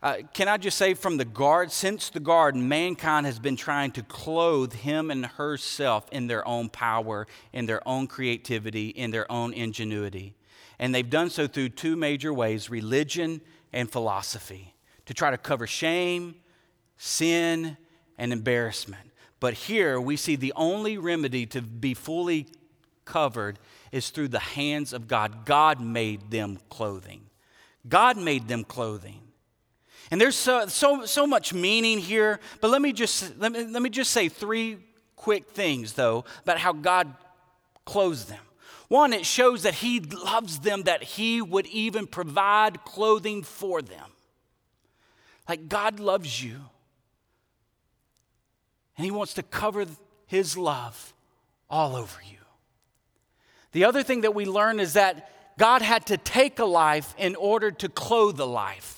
Uh, can I just say from the guard, since the garden, mankind has been trying to clothe him and herself in their own power, in their own creativity, in their own ingenuity. And they've done so through two major ways religion and philosophy to try to cover shame, sin, and embarrassment. But here we see the only remedy to be fully covered is through the hands of God. God made them clothing. God made them clothing. And there's so, so, so much meaning here, but let me, just, let, me, let me just say three quick things, though, about how God clothes them. One, it shows that He loves them, that He would even provide clothing for them. Like God loves you, and He wants to cover His love all over you. The other thing that we learn is that God had to take a life in order to clothe a life.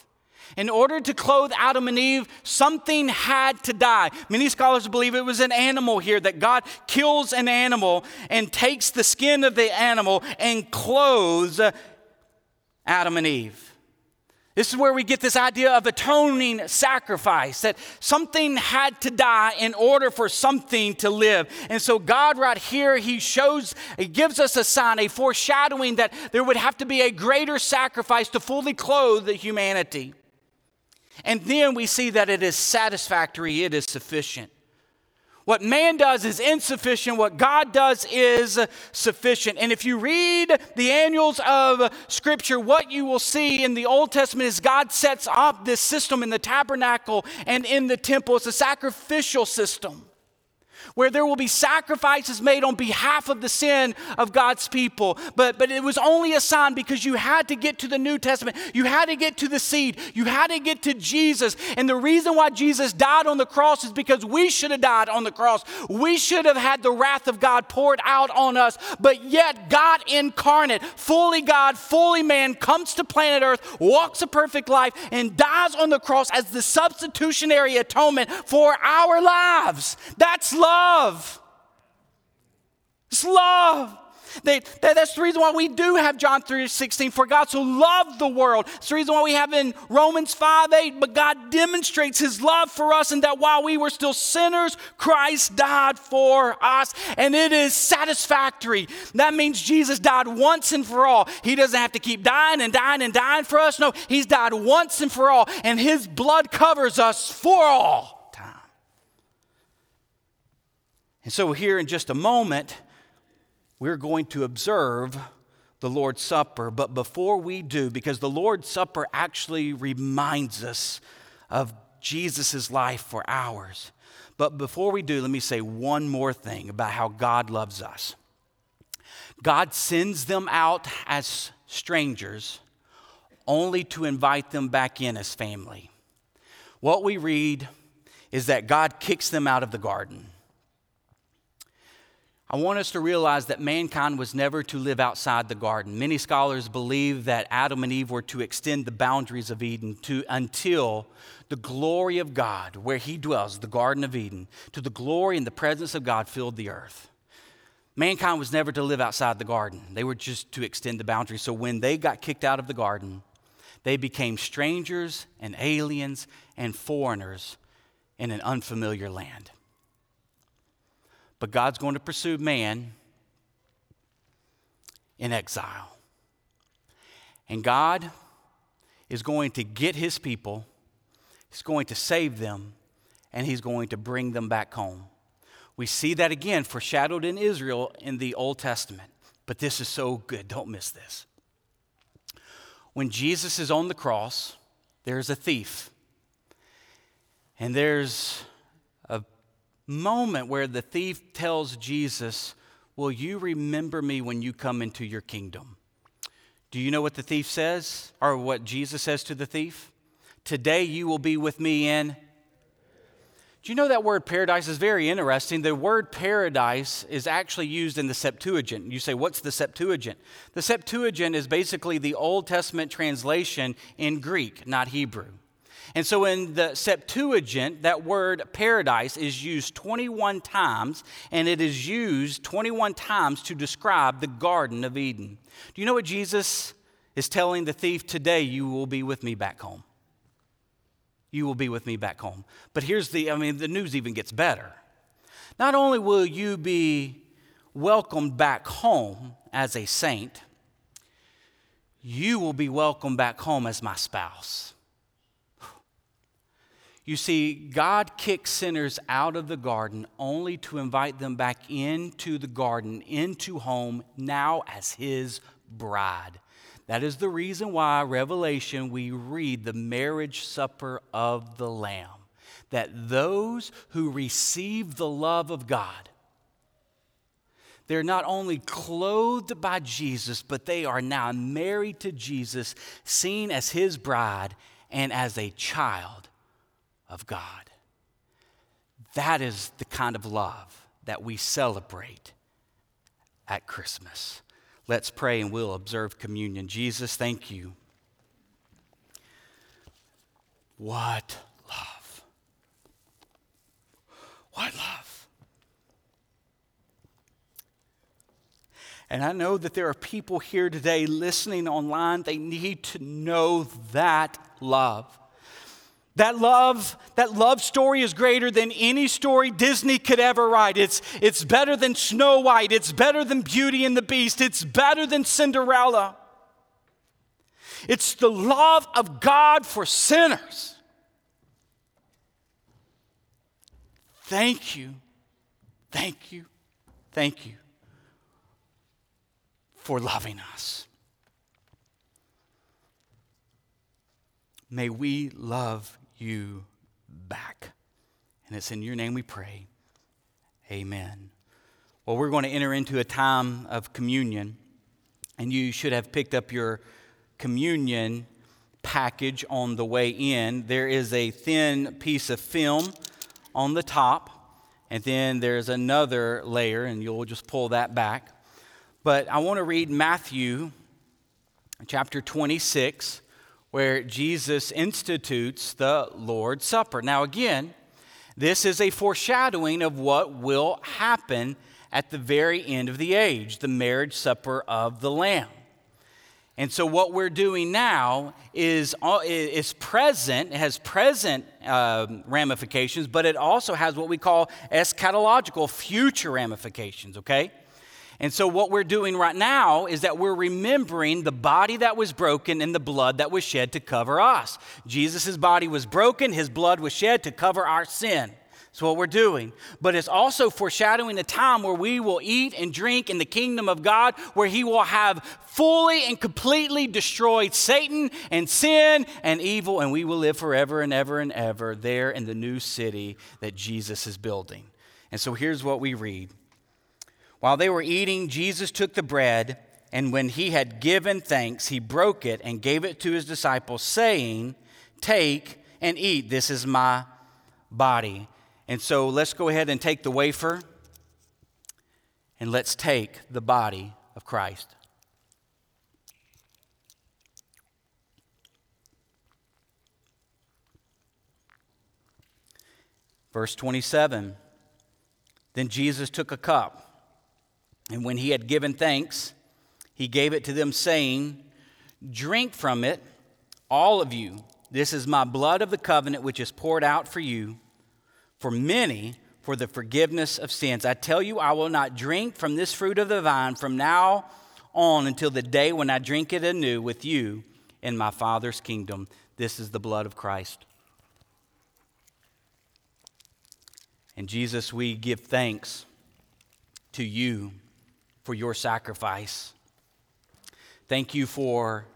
In order to clothe Adam and Eve, something had to die. Many scholars believe it was an animal here, that God kills an animal and takes the skin of the animal and clothes uh, Adam and Eve. This is where we get this idea of atoning sacrifice, that something had to die in order for something to live. And so, God, right here, He shows, He gives us a sign, a foreshadowing that there would have to be a greater sacrifice to fully clothe the humanity. And then we see that it is satisfactory, it is sufficient. What man does is insufficient. What God does is sufficient. And if you read the annuals of Scripture, what you will see in the Old Testament is God sets up this system in the tabernacle and in the temple. It's a sacrificial system where there will be sacrifices made on behalf of the sin of God's people. But, but it was only a sign because you had to get to the New Testament. You had to get to the seed. You had to get to Jesus. And the reason why Jesus died on the cross is because we should have died on the cross. We should have had the wrath of God poured out on us. But yet, God incarnate, fully God, fully man, comes to planet Earth, walks a perfect life, and dies on the cross as the substitutionary atonement for our lives. That's love. It's love. They, that, that's the reason why we do have John 3 16. For God so loved the world. It's the reason why we have in Romans 5 8. But God demonstrates his love for us, and that while we were still sinners, Christ died for us. And it is satisfactory. That means Jesus died once and for all. He doesn't have to keep dying and dying and dying for us. No, he's died once and for all. And his blood covers us for all. And so, here in just a moment, we're going to observe the Lord's Supper. But before we do, because the Lord's Supper actually reminds us of Jesus' life for ours. But before we do, let me say one more thing about how God loves us. God sends them out as strangers only to invite them back in as family. What we read is that God kicks them out of the garden. I want us to realize that mankind was never to live outside the garden. Many scholars believe that Adam and Eve were to extend the boundaries of Eden to until the glory of God, where he dwells, the Garden of Eden, to the glory and the presence of God filled the earth. Mankind was never to live outside the garden. They were just to extend the boundaries. So when they got kicked out of the garden, they became strangers and aliens and foreigners in an unfamiliar land. But God's going to pursue man in exile. And God is going to get his people, he's going to save them, and he's going to bring them back home. We see that again foreshadowed in Israel in the Old Testament. But this is so good. Don't miss this. When Jesus is on the cross, there's a thief. And there's moment where the thief tells Jesus, Will you remember me when you come into your kingdom? Do you know what the thief says, or what Jesus says to the thief? Today you will be with me in. Do you know that word paradise is very interesting? The word paradise is actually used in the Septuagint. You say, what's the Septuagint? The Septuagint is basically the Old Testament translation in Greek, not Hebrew. And so in the Septuagint, that word paradise is used 21 times, and it is used 21 times to describe the Garden of Eden. Do you know what Jesus is telling the thief? Today you will be with me back home. You will be with me back home. But here's the, I mean, the news even gets better. Not only will you be welcomed back home as a saint, you will be welcomed back home as my spouse. You see, God kicks sinners out of the garden only to invite them back into the garden, into home, now as His bride. That is the reason why, Revelation, we read the marriage supper of the Lamb. That those who receive the love of God, they're not only clothed by Jesus, but they are now married to Jesus, seen as his bride and as a child of God. That is the kind of love that we celebrate at Christmas. Let's pray and we'll observe communion. Jesus, thank you. What love! What love! And I know that there are people here today listening online, they need to know that love. That love, that love story is greater than any story Disney could ever write. It's, it's better than Snow White. It's better than Beauty and the Beast. It's better than Cinderella. It's the love of God for sinners. Thank you, thank you, thank you for loving us. May we love you back. And it's in your name we pray. Amen. Well, we're going to enter into a time of communion, and you should have picked up your communion package on the way in. There is a thin piece of film on the top, and then there's another layer, and you'll just pull that back. But I want to read Matthew chapter 26, where Jesus institutes the Lord's Supper. Now, again, this is a foreshadowing of what will happen at the very end of the age, the marriage supper of the Lamb. And so, what we're doing now is, uh, is present, has present um, ramifications, but it also has what we call eschatological future ramifications, okay? And so, what we're doing right now is that we're remembering the body that was broken and the blood that was shed to cover us. Jesus' body was broken, his blood was shed to cover our sin. That's what we're doing. But it's also foreshadowing the time where we will eat and drink in the kingdom of God, where he will have fully and completely destroyed Satan and sin and evil, and we will live forever and ever and ever there in the new city that Jesus is building. And so here's what we read while they were eating, Jesus took the bread, and when he had given thanks, he broke it and gave it to his disciples, saying, Take and eat, this is my body. And so let's go ahead and take the wafer, and let's take the body of Christ. Verse 27 Then Jesus took a cup. And when he had given thanks, he gave it to them, saying, Drink from it, all of you. This is my blood of the covenant, which is poured out for you, for many, for the forgiveness of sins. I tell you, I will not drink from this fruit of the vine from now on until the day when I drink it anew with you in my Father's kingdom. This is the blood of Christ. And Jesus, we give thanks to you for your sacrifice. Thank you for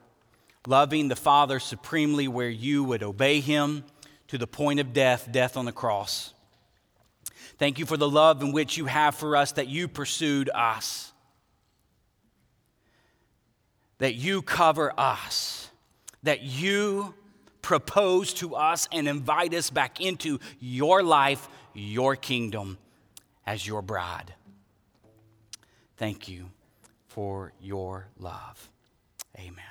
loving the Father supremely where you would obey him to the point of death, death on the cross. Thank you for the love in which you have for us that you pursued us, that you cover us, that you propose to us and invite us back into your life, your kingdom as your bride. Thank you for your love. Amen.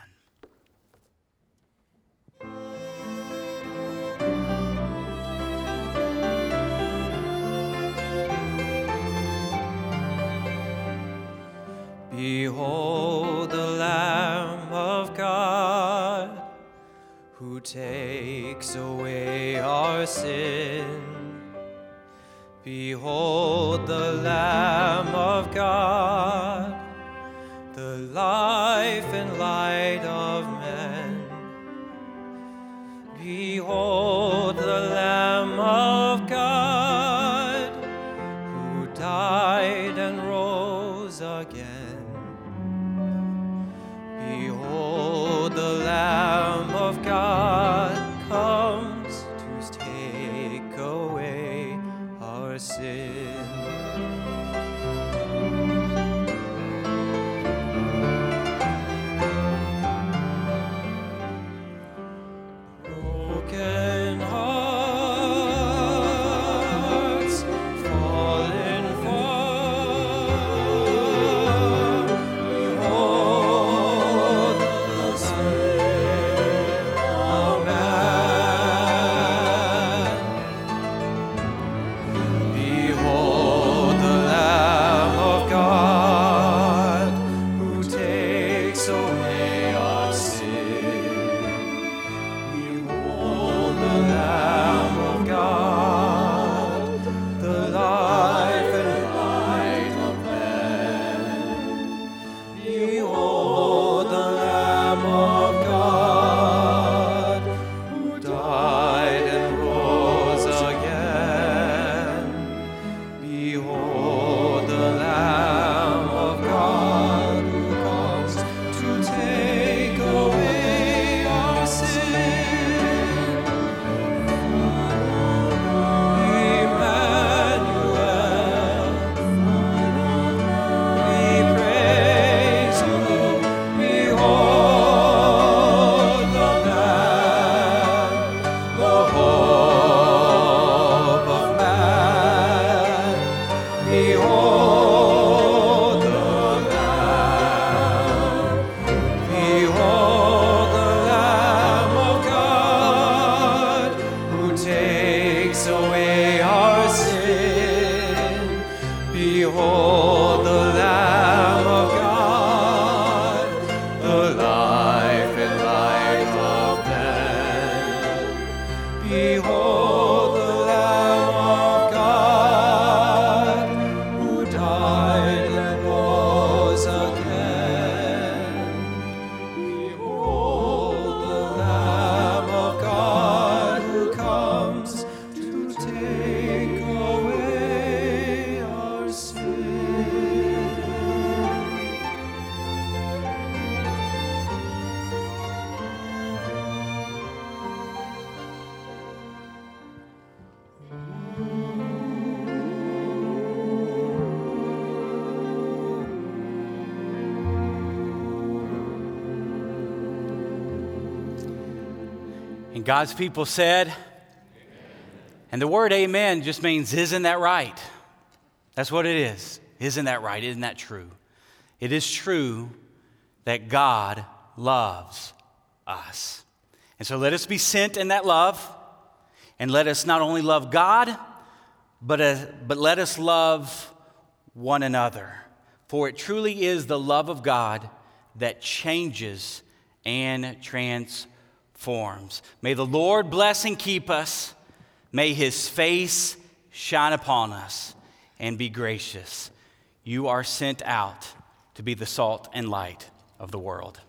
Behold the Lamb of God who takes away our sin. Behold the Lamb of God, the life and light of men. Behold the Lamb of And God's people said, and the word amen just means, isn't that right? That's what it is. Isn't that right? Isn't that true? It is true that God loves us. And so let us be sent in that love, and let us not only love God, but, uh, but let us love one another. For it truly is the love of God that changes and transforms. May the Lord bless and keep us. May his face shine upon us and be gracious. You are sent out to be the salt and light of the world.